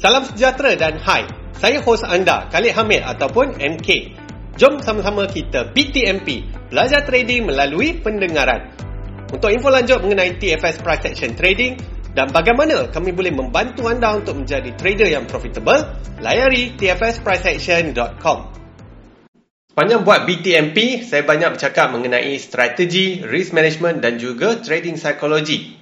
Salam sejahtera dan hai. Saya hos anda, Khalid Hamid ataupun MK. Jom sama-sama kita BTMP, belajar trading melalui pendengaran. Untuk info lanjut mengenai TFS Price Action Trading dan bagaimana kami boleh membantu anda untuk menjadi trader yang profitable, layari tfspriceaction.com. Sepanjang buat BTMP, saya banyak bercakap mengenai strategi, risk management dan juga trading psychology.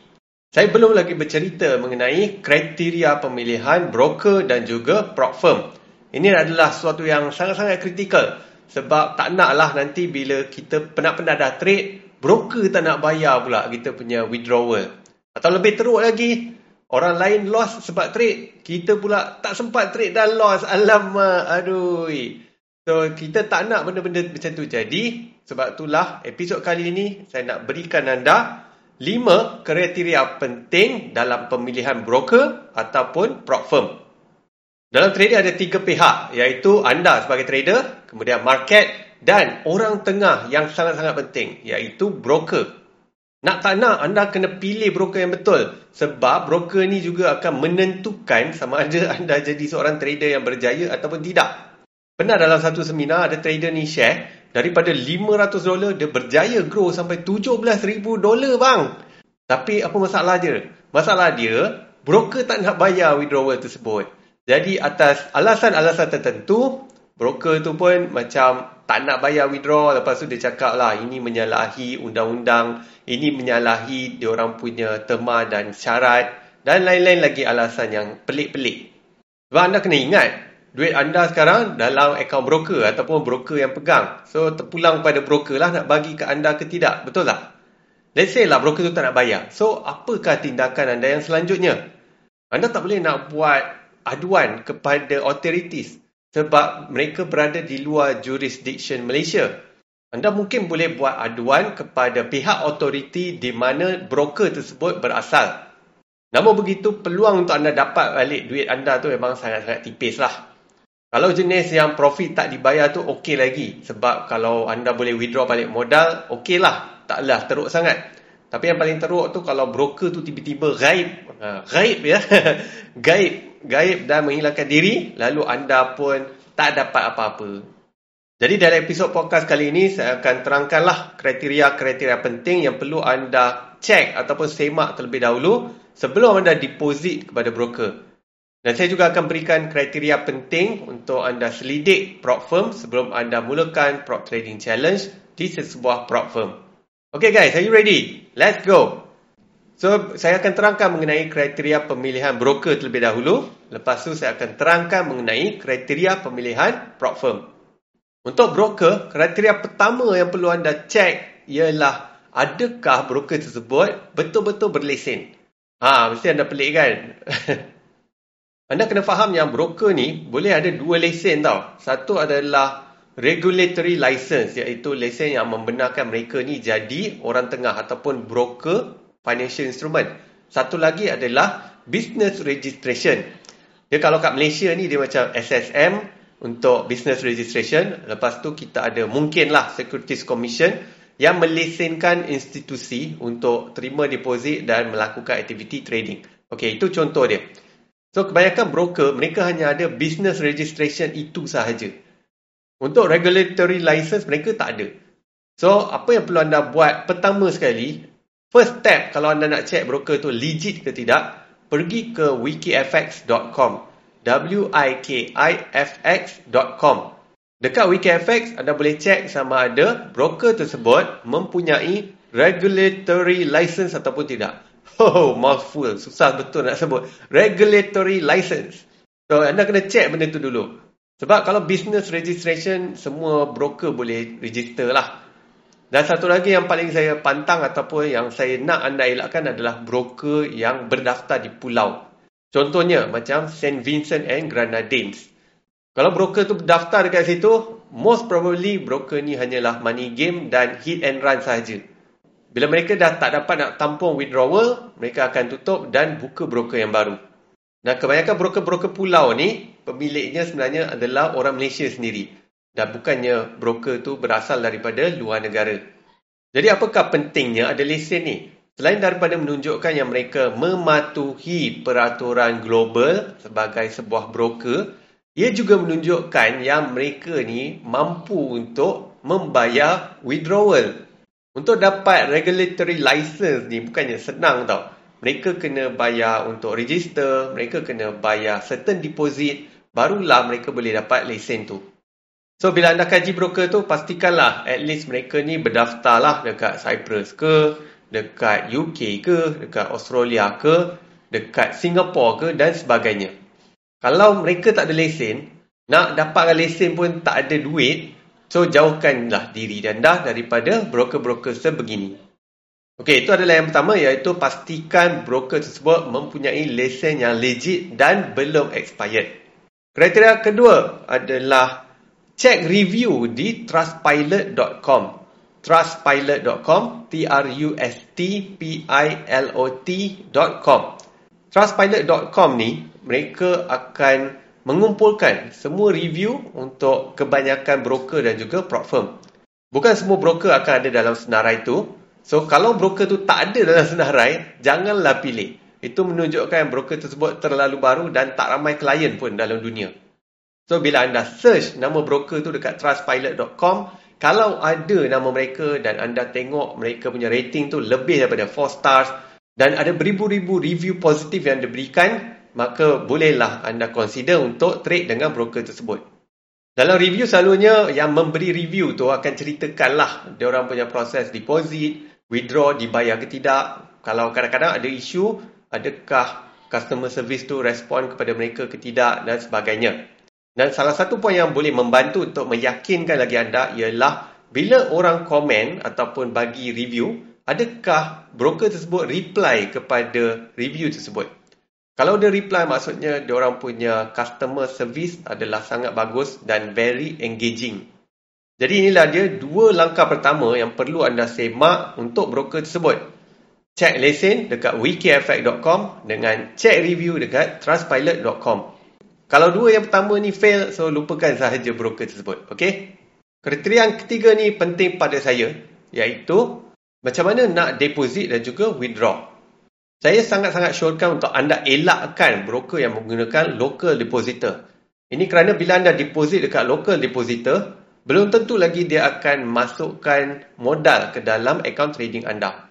Saya belum lagi bercerita mengenai kriteria pemilihan broker dan juga prop firm. Ini adalah sesuatu yang sangat-sangat kritikal sebab tak naklah nanti bila kita penat-penat dah trade, broker tak nak bayar pula kita punya withdrawal. Atau lebih teruk lagi, orang lain loss sebab trade, kita pula tak sempat trade dan loss. Alamak, aduh. So, kita tak nak benda-benda macam tu jadi. Sebab itulah episod kali ini saya nak berikan anda lima kriteria penting dalam pemilihan broker ataupun prop firm. Dalam trading ada tiga pihak iaitu anda sebagai trader, kemudian market dan orang tengah yang sangat-sangat penting iaitu broker. Nak tak nak anda kena pilih broker yang betul sebab broker ni juga akan menentukan sama ada anda jadi seorang trader yang berjaya ataupun tidak. Pernah dalam satu seminar ada trader ni share daripada 500 dolar dia berjaya grow sampai 17,000 dolar bang. Tapi apa masalah dia? Masalah dia broker tak nak bayar withdrawal tersebut. Jadi atas alasan-alasan tertentu broker tu pun macam tak nak bayar withdraw lepas tu dia cakap lah ini menyalahi undang-undang ini menyalahi dia orang punya tema dan syarat dan lain-lain lagi alasan yang pelik-pelik sebab anda kena ingat duit anda sekarang dalam akaun broker ataupun broker yang pegang. So, terpulang pada broker lah nak bagi ke anda ke tidak. Betul tak? Let's say lah broker tu tak nak bayar. So, apakah tindakan anda yang selanjutnya? Anda tak boleh nak buat aduan kepada authorities sebab mereka berada di luar jurisdiction Malaysia. Anda mungkin boleh buat aduan kepada pihak authority di mana broker tersebut berasal. Namun begitu, peluang untuk anda dapat balik duit anda tu memang sangat-sangat tipis lah. Kalau jenis yang profit tak dibayar tu okey lagi. Sebab kalau anda boleh withdraw balik modal, okey lah. Taklah teruk sangat. Tapi yang paling teruk tu kalau broker tu tiba-tiba gaib. Ha, gaib ya. gaib. Gaib dan menghilangkan diri. Lalu anda pun tak dapat apa-apa. Jadi dalam episod podcast kali ini, saya akan terangkanlah kriteria-kriteria penting yang perlu anda cek ataupun semak terlebih dahulu sebelum anda deposit kepada broker. Dan saya juga akan berikan kriteria penting untuk anda selidik prop firm sebelum anda mulakan prop trading challenge di sebuah prop firm. Okay guys, are you ready? Let's go! So, saya akan terangkan mengenai kriteria pemilihan broker terlebih dahulu. Lepas tu, saya akan terangkan mengenai kriteria pemilihan prop firm. Untuk broker, kriteria pertama yang perlu anda cek ialah adakah broker tersebut betul-betul berlesen. Ha, mesti anda pelik kan? Anda kena faham yang broker ni boleh ada dua lesen tau. Satu adalah regulatory license iaitu lesen yang membenarkan mereka ni jadi orang tengah ataupun broker financial instrument. Satu lagi adalah business registration. Dia kalau kat Malaysia ni dia macam SSM untuk business registration. Lepas tu kita ada mungkinlah Securities Commission yang melesenkan institusi untuk terima deposit dan melakukan aktiviti trading. Okey, itu contoh dia. So kebanyakan broker mereka hanya ada business registration itu sahaja. Untuk regulatory license mereka tak ada. So apa yang perlu anda buat pertama sekali, first step kalau anda nak check broker tu legit ke tidak, pergi ke wikifx.com. W I K I F X.com. Dekat WikiFX anda boleh check sama ada broker tersebut mempunyai regulatory license ataupun tidak. Oh, mouthful. Susah betul nak sebut. Regulatory license. So, anda kena check benda tu dulu. Sebab kalau business registration, semua broker boleh register lah. Dan satu lagi yang paling saya pantang ataupun yang saya nak anda elakkan adalah broker yang berdaftar di pulau. Contohnya macam St. Vincent and Grenadines. Kalau broker tu berdaftar dekat situ, most probably broker ni hanyalah money game dan hit and run sahaja. Bila mereka dah tak dapat nak tampung withdrawal, mereka akan tutup dan buka broker yang baru. Dan kebanyakan broker-broker pulau ni, pemiliknya sebenarnya adalah orang Malaysia sendiri. Dan bukannya broker tu berasal daripada luar negara. Jadi apakah pentingnya ada lesen ni? selain daripada menunjukkan yang mereka mematuhi peraturan global sebagai sebuah broker, ia juga menunjukkan yang mereka ni mampu untuk membayar withdrawal. Untuk dapat regulatory license ni bukannya senang tau. Mereka kena bayar untuk register, mereka kena bayar certain deposit, barulah mereka boleh dapat lesen tu. So bila anda kaji broker tu, pastikanlah at least mereka ni berdaftar lah dekat Cyprus ke, dekat UK ke, dekat Australia ke, dekat Singapore ke dan sebagainya. Kalau mereka tak ada lesen, nak dapatkan lesen pun tak ada duit, so jauhkanlah diri anda daripada broker-broker sebegini. Okey, itu adalah yang pertama iaitu pastikan broker tersebut mempunyai lesen yang legit dan belum expired. Kriteria kedua adalah check review di trustpilot.com. Trustpilot.com, T-R-U-S-T-P-I-L-O-T.com. Trustpilot.com ni, mereka akan mengumpulkan semua review untuk kebanyakan broker dan juga prop firm. Bukan semua broker akan ada dalam senarai itu, So, kalau broker tu tak ada dalam senarai, janganlah pilih. Itu menunjukkan broker tersebut terlalu baru dan tak ramai klien pun dalam dunia. So, bila anda search nama broker tu dekat trustpilot.com, kalau ada nama mereka dan anda tengok mereka punya rating tu lebih daripada 4 stars dan ada beribu-ribu review positif yang diberikan, maka bolehlah anda consider untuk trade dengan broker tersebut. Dalam review selalunya yang memberi review tu akan ceritakanlah dia orang punya proses deposit, withdraw dibayar ke tidak. Kalau kadang-kadang ada isu, adakah customer service tu respon kepada mereka ke tidak dan sebagainya. Dan salah satu poin yang boleh membantu untuk meyakinkan lagi anda ialah bila orang komen ataupun bagi review, adakah broker tersebut reply kepada review tersebut. Kalau dia reply maksudnya dia orang punya customer service adalah sangat bagus dan very engaging. Jadi inilah dia dua langkah pertama yang perlu anda semak untuk broker tersebut. Check lesen dekat wikifx.com dengan check review dekat trustpilot.com. Kalau dua yang pertama ni fail, so lupakan sahaja broker tersebut. Okay? Kriteria yang ketiga ni penting pada saya, iaitu macam mana nak deposit dan juga withdraw. Saya sangat-sangat syorkan untuk anda elakkan broker yang menggunakan local depositor. Ini kerana bila anda deposit dekat local depositor, belum tentu lagi dia akan masukkan modal ke dalam akaun trading anda.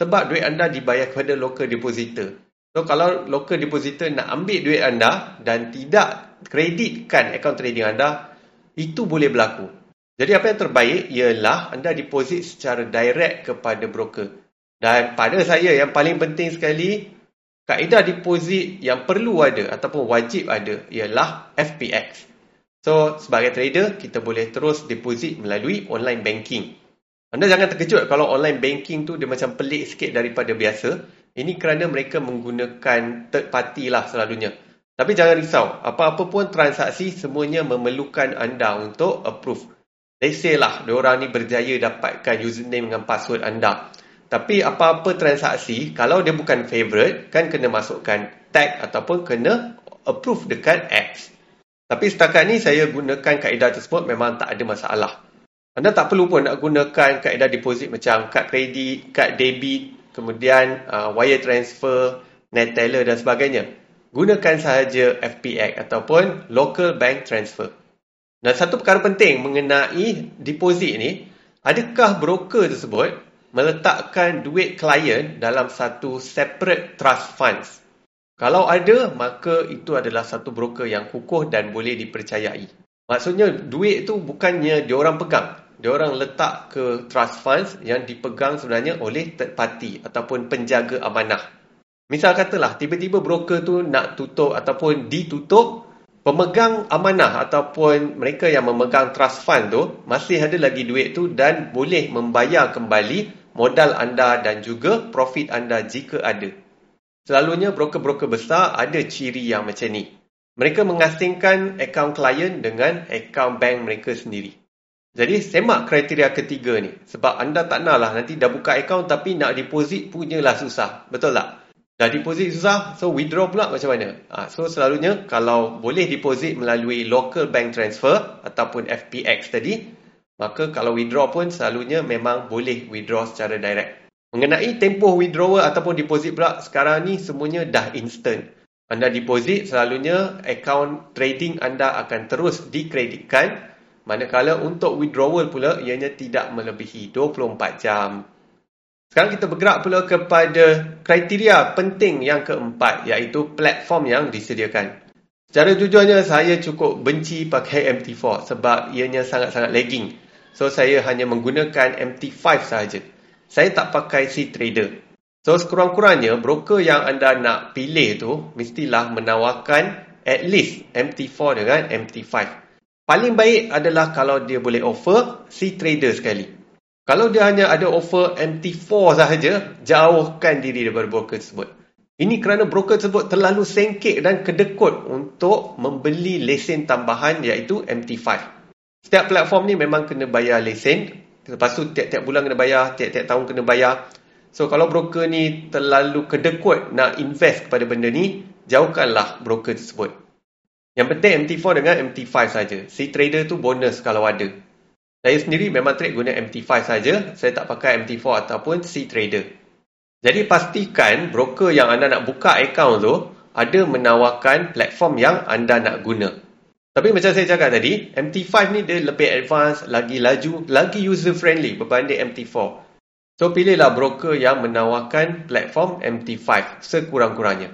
Sebab duit anda dibayar kepada local depositor. So, kalau local depositor nak ambil duit anda dan tidak kreditkan akaun trading anda, itu boleh berlaku. Jadi, apa yang terbaik ialah anda deposit secara direct kepada broker. Dan pada saya yang paling penting sekali, kaedah deposit yang perlu ada ataupun wajib ada ialah FPX. So, sebagai trader, kita boleh terus deposit melalui online banking. Anda jangan terkejut kalau online banking tu dia macam pelik sikit daripada biasa. Ini kerana mereka menggunakan third party lah selalunya. Tapi jangan risau, apa-apa pun transaksi semuanya memerlukan anda untuk approve. Let's say lah, diorang ni berjaya dapatkan username dengan password anda. Tapi apa-apa transaksi, kalau dia bukan favorite, kan kena masukkan tag ataupun kena approve dekat X. Tapi setakat ni saya gunakan kaedah tersebut memang tak ada masalah. Anda tak perlu pun nak gunakan kaedah deposit macam kad kredit, kad debit, kemudian uh, wire transfer, net teller dan sebagainya. Gunakan sahaja FPX ataupun local bank transfer. Dan satu perkara penting mengenai deposit ni, adakah broker tersebut meletakkan duit klien dalam satu separate trust funds? Kalau ada, maka itu adalah satu broker yang kukuh dan boleh dipercayai. Maksudnya, duit itu bukannya diorang pegang. Diorang letak ke trust funds yang dipegang sebenarnya oleh third party ataupun penjaga amanah. Misal katalah, tiba-tiba broker tu nak tutup ataupun ditutup, pemegang amanah ataupun mereka yang memegang trust fund tu masih ada lagi duit tu dan boleh membayar kembali modal anda dan juga profit anda jika ada. Selalunya broker-broker besar ada ciri yang macam ni. Mereka mengasingkan akaun klien dengan akaun bank mereka sendiri. Jadi semak kriteria ketiga ni. Sebab anda tak nak lah nanti dah buka akaun tapi nak deposit punyalah susah. Betul tak? Dah deposit susah, so withdraw pula macam mana? Ha, so selalunya kalau boleh deposit melalui local bank transfer ataupun FPX tadi, maka kalau withdraw pun selalunya memang boleh withdraw secara direct. Mengenai tempoh withdrawal ataupun deposit pula, sekarang ni semuanya dah instant. Anda deposit, selalunya akaun trading anda akan terus dikreditkan. Manakala untuk withdrawal pula, ianya tidak melebihi 24 jam. Sekarang kita bergerak pula kepada kriteria penting yang keempat, iaitu platform yang disediakan. Secara jujurnya, saya cukup benci pakai MT4 sebab ianya sangat-sangat lagging. So, saya hanya menggunakan MT5 sahaja saya tak pakai C trader. So sekurang-kurangnya broker yang anda nak pilih tu mestilah menawarkan at least MT4 dengan MT5. Paling baik adalah kalau dia boleh offer C trader sekali. Kalau dia hanya ada offer MT4 sahaja, jauhkan diri daripada broker tersebut. Ini kerana broker tersebut terlalu sengkek dan kedekut untuk membeli lesen tambahan iaitu MT5. Setiap platform ni memang kena bayar lesen Lepas tu tiap-tiap bulan kena bayar, tiap-tiap tahun kena bayar. So kalau broker ni terlalu kedekut nak invest kepada benda ni, jauhkanlah broker tersebut. Yang penting MT4 dengan MT5 saja. Si trader tu bonus kalau ada. Saya sendiri memang trade guna MT5 saja. Saya tak pakai MT4 ataupun C trader. Jadi pastikan broker yang anda nak buka account tu ada menawarkan platform yang anda nak guna. Tapi macam saya cakap tadi, MT5 ni dia lebih advance, lagi laju, lagi user friendly berbanding MT4. So pilihlah broker yang menawarkan platform MT5 sekurang-kurangnya.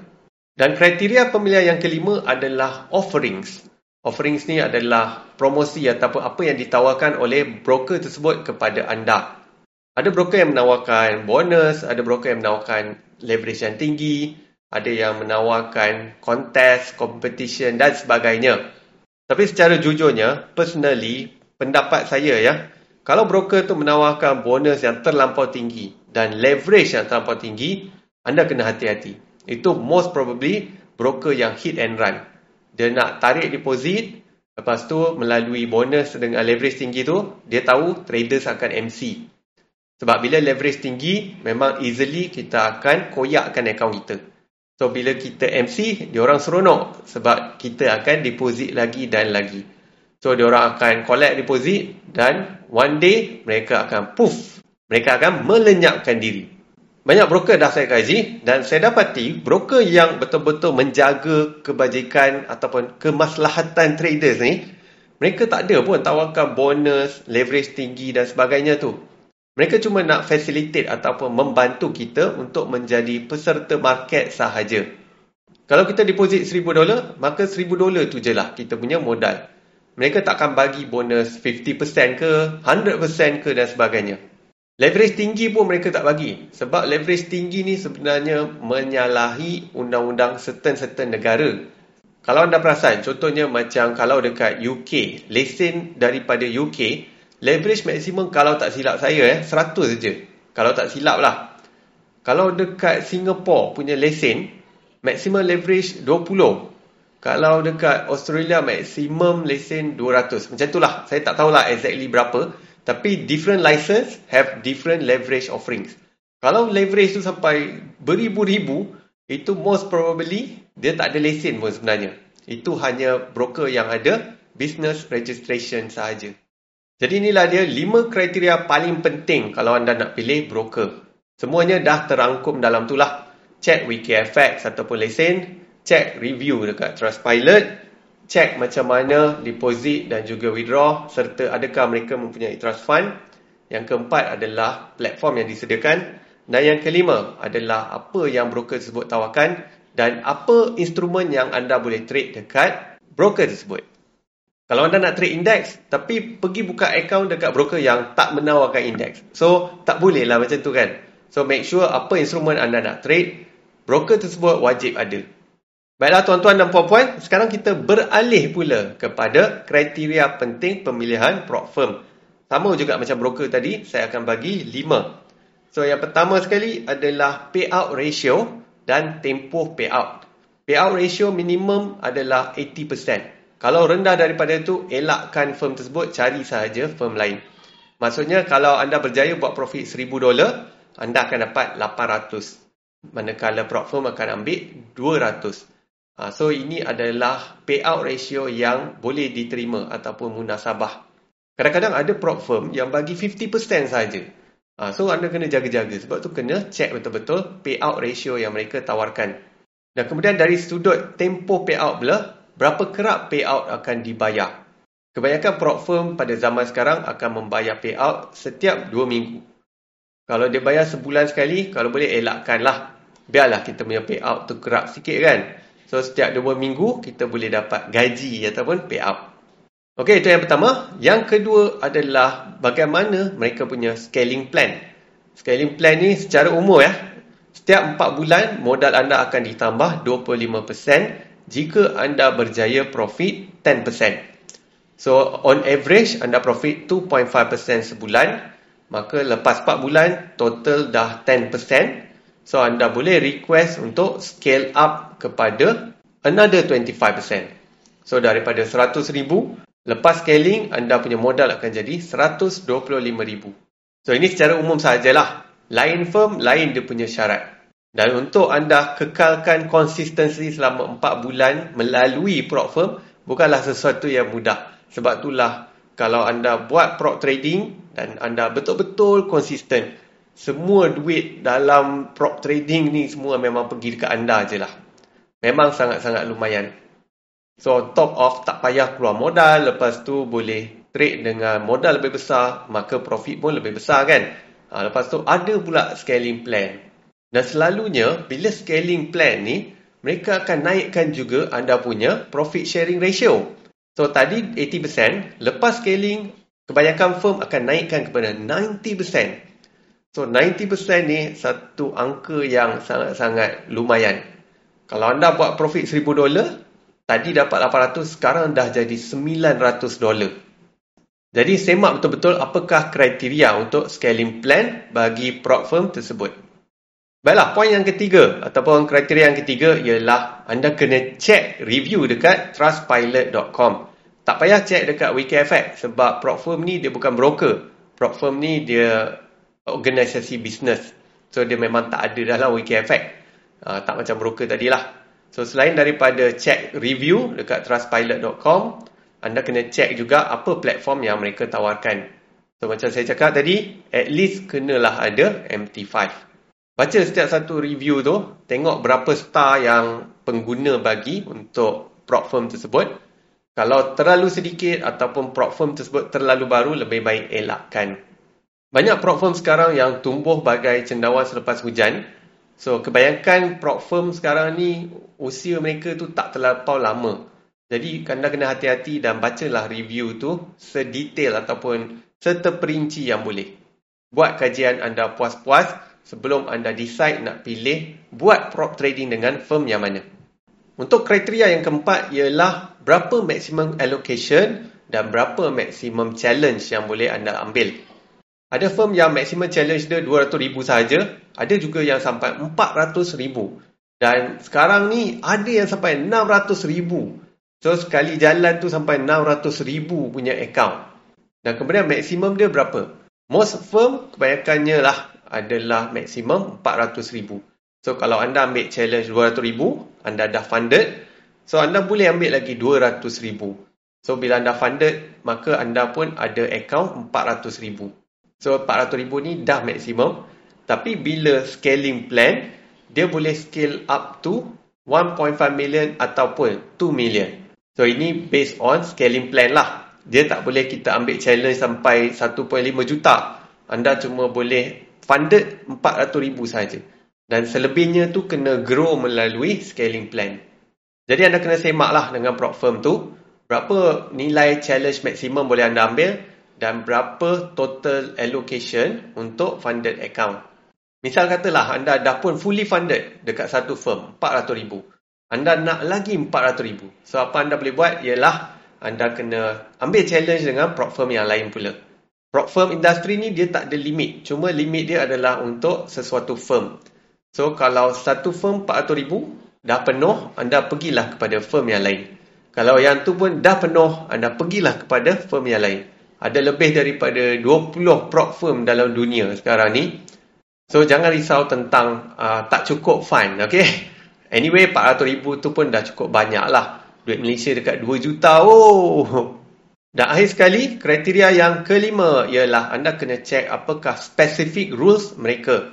Dan kriteria pemilihan yang kelima adalah offerings. Offerings ni adalah promosi ataupun apa yang ditawarkan oleh broker tersebut kepada anda. Ada broker yang menawarkan bonus, ada broker yang menawarkan leverage yang tinggi, ada yang menawarkan contest, competition dan sebagainya. Tapi secara jujurnya, personally, pendapat saya ya, kalau broker tu menawarkan bonus yang terlampau tinggi dan leverage yang terlampau tinggi, anda kena hati-hati. Itu most probably broker yang hit and run. Dia nak tarik deposit, lepas tu melalui bonus dengan leverage tinggi tu, dia tahu traders akan MC. Sebab bila leverage tinggi, memang easily kita akan koyakkan akaun kita. So bila kita MC, dia orang seronok sebab kita akan deposit lagi dan lagi. So dia orang akan collect deposit dan one day mereka akan poof, mereka akan melenyapkan diri. Banyak broker dah saya kaji dan saya dapati broker yang betul-betul menjaga kebajikan ataupun kemaslahatan traders ni, mereka tak ada pun tawarkan bonus, leverage tinggi dan sebagainya tu. Mereka cuma nak facilitate ataupun membantu kita untuk menjadi peserta market sahaja. Kalau kita deposit $1,000, maka $1,000 tu je lah kita punya modal. Mereka takkan bagi bonus 50% ke, 100% ke dan sebagainya. Leverage tinggi pun mereka tak bagi. Sebab leverage tinggi ni sebenarnya menyalahi undang-undang certain-certain negara. Kalau anda perasan, contohnya macam kalau dekat UK, lesen daripada UK, Leverage maksimum kalau tak silap saya eh 100 saja. Kalau tak silap lah. Kalau dekat Singapore punya lesen maksimum leverage 20. Kalau dekat Australia maksimum lesen 200. Macam itulah. Saya tak tahulah exactly berapa. Tapi different license have different leverage offerings. Kalau leverage tu sampai beribu-ribu, itu most probably dia tak ada lesen pun sebenarnya. Itu hanya broker yang ada business registration sahaja. Jadi inilah dia lima kriteria paling penting kalau anda nak pilih broker. Semuanya dah terangkum dalam tu lah. Check WikiFX ataupun lesen. Check review dekat Trustpilot. Check macam mana deposit dan juga withdraw. Serta adakah mereka mempunyai trust fund. Yang keempat adalah platform yang disediakan. Dan yang kelima adalah apa yang broker tersebut tawarkan. Dan apa instrumen yang anda boleh trade dekat broker tersebut. Kalau anda nak trade index tapi pergi buka account dekat broker yang tak menawarkan index. So, tak boleh lah macam tu kan. So, make sure apa instrumen anda nak trade, broker tersebut wajib ada. Baiklah tuan-tuan dan puan-puan, sekarang kita beralih pula kepada kriteria penting pemilihan prop firm. Sama juga macam broker tadi, saya akan bagi lima. So, yang pertama sekali adalah payout ratio dan tempoh payout. Payout ratio minimum adalah 80%. Kalau rendah daripada itu, elakkan firm tersebut, cari sahaja firm lain. Maksudnya, kalau anda berjaya buat profit $1,000, anda akan dapat 800. Manakala prop firm akan ambil 200. Ha, so, ini adalah payout ratio yang boleh diterima ataupun munasabah. Kadang-kadang ada prop firm yang bagi 50% saja. Ha, so anda kena jaga-jaga sebab tu kena check betul-betul payout ratio yang mereka tawarkan. Dan kemudian dari sudut tempoh payout pula, berapa kerap payout akan dibayar. Kebanyakan prop firm pada zaman sekarang akan membayar payout setiap 2 minggu. Kalau dia bayar sebulan sekali, kalau boleh elakkanlah. Biarlah kita punya payout tu kerap sikit kan. So setiap 2 minggu kita boleh dapat gaji ataupun payout. Okey, itu yang pertama. Yang kedua adalah bagaimana mereka punya scaling plan. Scaling plan ni secara umum ya. Setiap 4 bulan modal anda akan ditambah 25% jika anda berjaya profit 10%. So on average anda profit 2.5% sebulan, maka lepas 4 bulan total dah 10%. So anda boleh request untuk scale up kepada another 25%. So daripada 100,000 Lepas scaling, anda punya modal akan jadi RM125,000. So, ini secara umum sahajalah. Lain firm, lain dia punya syarat. Dan untuk anda kekalkan konsistensi selama 4 bulan melalui prop firm, bukanlah sesuatu yang mudah. Sebab itulah, kalau anda buat prop trading dan anda betul-betul konsisten, semua duit dalam prop trading ni semua memang pergi dekat anda je lah. Memang sangat-sangat lumayan. So top off tak payah keluar modal Lepas tu boleh trade dengan modal lebih besar Maka profit pun lebih besar kan ha, Lepas tu ada pula scaling plan Dan selalunya bila scaling plan ni Mereka akan naikkan juga anda punya profit sharing ratio So tadi 80% Lepas scaling Kebanyakan firm akan naikkan kepada 90% So 90% ni satu angka yang sangat-sangat lumayan Kalau anda buat profit 1000 dolar Tadi dapat 800, sekarang dah jadi 900 dolar. Jadi semak betul-betul apakah kriteria untuk scaling plan bagi prop firm tersebut. Baiklah, poin yang ketiga ataupun kriteria yang ketiga ialah anda kena check review dekat trustpilot.com. Tak payah check dekat WikiFX sebab prop firm ni dia bukan broker. Prop firm ni dia organisasi bisnes. So dia memang tak ada dalam WikiFX. Uh, tak macam broker tadilah. So selain daripada check review dekat trustpilot.com, anda kena check juga apa platform yang mereka tawarkan. So macam saya cakap tadi, at least kenalah ada MT5. Baca setiap satu review tu, tengok berapa star yang pengguna bagi untuk prop firm tersebut. Kalau terlalu sedikit ataupun prop firm tersebut terlalu baru, lebih baik elakkan. Banyak prop firm sekarang yang tumbuh bagai cendawan selepas hujan, So kebanyakan prop firm sekarang ni usia mereka tu tak terlampau lama. Jadi anda kena hati-hati dan bacalah review tu sedetail ataupun seteperinci yang boleh. Buat kajian anda puas-puas sebelum anda decide nak pilih buat prop trading dengan firm yang mana. Untuk kriteria yang keempat ialah berapa maximum allocation dan berapa maximum challenge yang boleh anda ambil. Ada firm yang maximum challenge dia 200,000 sahaja. Ada juga yang sampai 400,000. Dan sekarang ni ada yang sampai 600,000. So sekali jalan tu sampai 600,000 punya account. Dan kemudian maksimum dia berapa? Most firm kebanyakannya lah adalah maksimum 400,000. So kalau anda ambil challenge 200,000, anda dah funded. So anda boleh ambil lagi 200,000. So bila anda funded, maka anda pun ada account 400,000. So 400,000 ni dah maksimum. Tapi bila scaling plan, dia boleh scale up to 1.5 million ataupun 2 million. So ini based on scaling plan lah. Dia tak boleh kita ambil challenge sampai 1.5 juta. Anda cuma boleh funded 400,000 saja. Dan selebihnya tu kena grow melalui scaling plan. Jadi anda kena semak lah dengan prop firm tu. Berapa nilai challenge maksimum boleh anda ambil dan berapa total allocation untuk funded account. Misal katalah anda dah pun fully funded dekat satu firm, RM400,000. Anda nak lagi RM400,000. So apa anda boleh buat ialah anda kena ambil challenge dengan prop firm yang lain pula. Prop firm industri ni dia tak ada limit. Cuma limit dia adalah untuk sesuatu firm. So kalau satu firm RM400,000 dah penuh, anda pergilah kepada firm yang lain. Kalau yang tu pun dah penuh, anda pergilah kepada firm yang lain. Ada lebih daripada 20 prop firm dalam dunia sekarang ni. So jangan risau tentang uh, tak cukup fund, okay? Anyway, 400 ribu tu pun dah cukup banyak lah. Duit Malaysia dekat 2 juta, oh! Dan akhir sekali, kriteria yang kelima ialah anda kena check apakah specific rules mereka.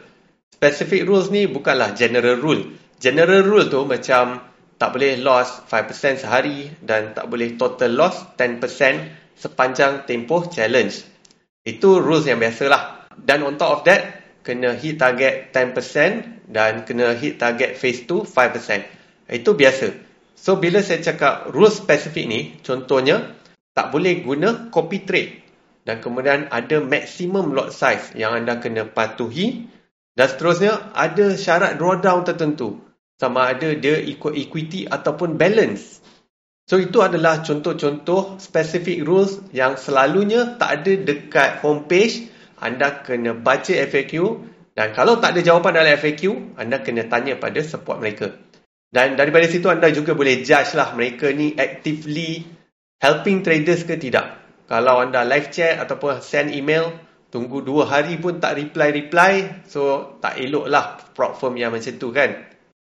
Specific rules ni bukanlah general rule. General rule tu macam tak boleh loss 5% sehari dan tak boleh total loss 10% sepanjang tempoh challenge. Itu rules yang biasalah. Dan on top of that, kena hit target 10% dan kena hit target phase 2 5%. Itu biasa. So bila saya cakap rules spesifik ni, contohnya tak boleh guna copy trade dan kemudian ada maximum lot size yang anda kena patuhi dan seterusnya ada syarat drawdown tertentu sama ada dia ikut equity ataupun balance. So itu adalah contoh-contoh specific rules yang selalunya tak ada dekat homepage. Anda kena baca FAQ dan kalau tak ada jawapan dalam FAQ, anda kena tanya pada support mereka. Dan daripada situ anda juga boleh judge lah mereka ni actively helping traders ke tidak. Kalau anda live chat ataupun send email, tunggu dua hari pun tak reply-reply, so tak elok lah prop firm yang macam tu kan.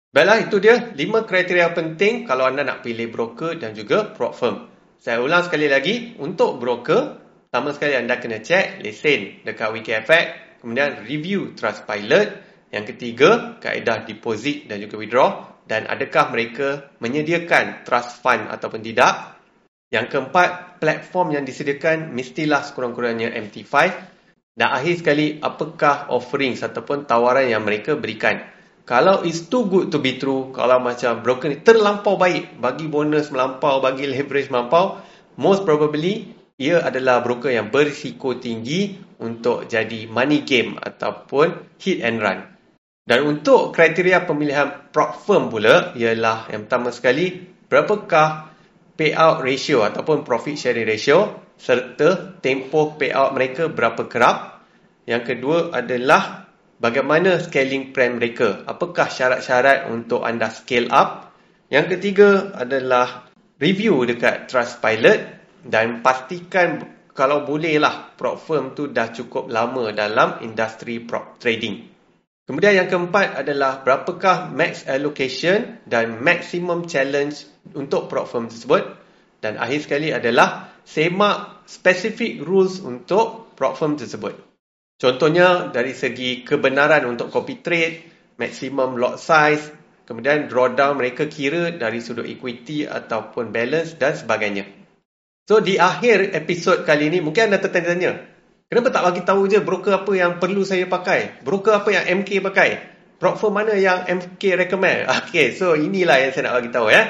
Baiklah, itu dia lima kriteria penting kalau anda nak pilih broker dan juga prop firm. Saya ulang sekali lagi, untuk broker, pertama sekali anda kena check lesen dekat WikiFX, kemudian review Trustpilot, yang ketiga, kaedah deposit dan juga withdraw, dan adakah mereka menyediakan trust fund ataupun tidak, yang keempat, platform yang disediakan mestilah sekurang-kurangnya MT5. Dan akhir sekali, apakah offerings ataupun tawaran yang mereka berikan. Kalau it's too good to be true, kalau macam broker ni terlampau baik, bagi bonus melampau, bagi leverage melampau, most probably, ia adalah broker yang berisiko tinggi untuk jadi money game ataupun hit and run. Dan untuk kriteria pemilihan prop firm pula, ialah yang pertama sekali, berapakah payout ratio ataupun profit sharing ratio serta tempoh payout mereka berapa kerap. Yang kedua adalah bagaimana scaling plan mereka. Apakah syarat-syarat untuk anda scale up. Yang ketiga adalah review dekat Trustpilot dan pastikan kalau bolehlah prop firm tu dah cukup lama dalam industri prop trading. Kemudian yang keempat adalah berapakah max allocation dan maximum challenge untuk prop firm tersebut. Dan akhir sekali adalah semak specific rules untuk prop firm tersebut. Contohnya dari segi kebenaran untuk copy trade, maximum lot size, kemudian drawdown mereka kira dari sudut equity ataupun balance dan sebagainya. So di akhir episod kali ini mungkin anda tertanya-tanya, Kenapa tak bagi tahu je broker apa yang perlu saya pakai? Broker apa yang MK pakai? Firm mana yang MK recommend? Okay, so inilah yang saya nak bagi tahu ya.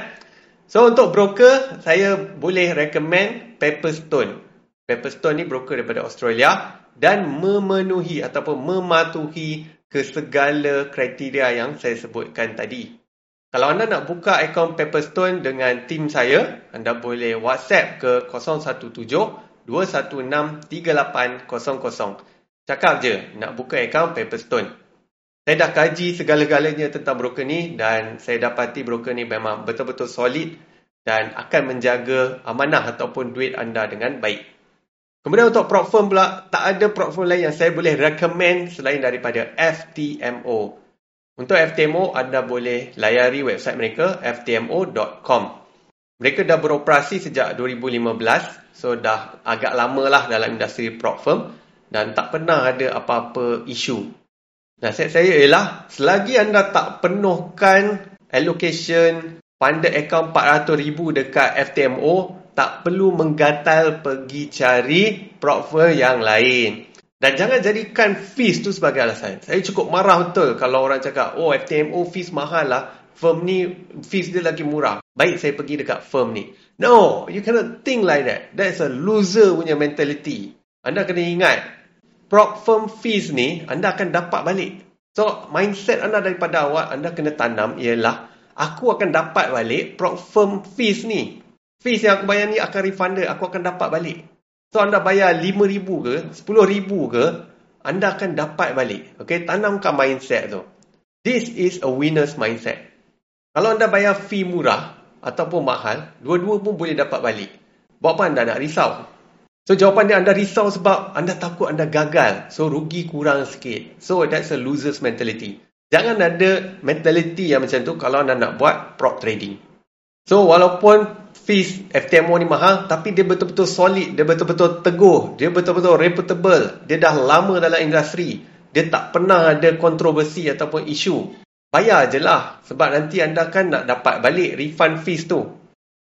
So untuk broker, saya boleh recommend Pepperstone. Pepperstone ni broker daripada Australia dan memenuhi ataupun mematuhi ke segala kriteria yang saya sebutkan tadi. Kalau anda nak buka akaun Pepperstone dengan tim saya, anda boleh WhatsApp ke 017 216-3800. Cakap je nak buka akaun Paperstone. Saya dah kaji segala-galanya tentang broker ni dan saya dapati broker ni memang betul-betul solid dan akan menjaga amanah ataupun duit anda dengan baik. Kemudian untuk prop firm pula, tak ada prop firm lain yang saya boleh recommend selain daripada FTMO. Untuk FTMO, anda boleh layari website mereka ftmo.com. Mereka dah beroperasi sejak 2015 So dah agak lama lah dalam industri prop firm dan tak pernah ada apa-apa isu. Nasihat saya ialah selagi anda tak penuhkan allocation funded account 400,000 dekat FTMO, tak perlu menggatal pergi cari prop firm yang lain. Dan jangan jadikan fees tu sebagai alasan. Saya cukup marah betul kalau orang cakap, oh FTMO fees mahal lah, firm ni fees dia lagi murah. Baik saya pergi dekat firm ni. No, you cannot think like that. That's a loser punya mentality. Anda kena ingat, prop firm fees ni anda akan dapat balik. So, mindset anda daripada awal anda kena tanam ialah aku akan dapat balik prop firm fees ni. Fees yang aku bayar ni akan refunded, aku akan dapat balik. So, anda bayar RM5,000 ke, RM10,000 ke, anda akan dapat balik. Okay, tanamkan mindset tu. This is a winner's mindset. Kalau anda bayar fee murah, ataupun mahal, dua-dua pun boleh dapat balik. Buat apa anda nak risau? So jawapan dia anda risau sebab anda takut anda gagal. So rugi kurang sikit. So that's a loser's mentality. Jangan ada mentality yang macam tu kalau anda nak buat prop trading. So walaupun fees FTMO ni mahal tapi dia betul-betul solid, dia betul-betul teguh, dia betul-betul reputable, dia dah lama dalam industri, dia tak pernah ada kontroversi ataupun isu. Bayar je lah sebab nanti anda kan nak dapat balik refund fees tu.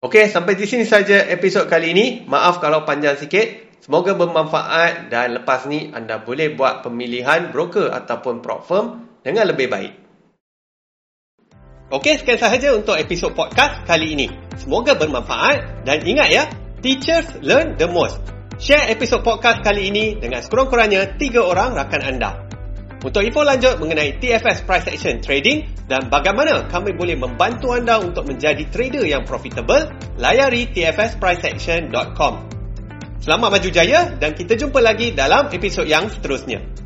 Okey, sampai di sini saja episod kali ini. Maaf kalau panjang sikit. Semoga bermanfaat dan lepas ni anda boleh buat pemilihan broker ataupun prop firm dengan lebih baik. Okey, sekian sahaja untuk episod podcast kali ini. Semoga bermanfaat dan ingat ya, teachers learn the most. Share episod podcast kali ini dengan sekurang-kurangnya tiga orang rakan anda. Untuk info lanjut mengenai TFS Price Action Trading dan bagaimana kami boleh membantu anda untuk menjadi trader yang profitable, layari tfspriceaction.com. Selamat maju jaya dan kita jumpa lagi dalam episod yang seterusnya.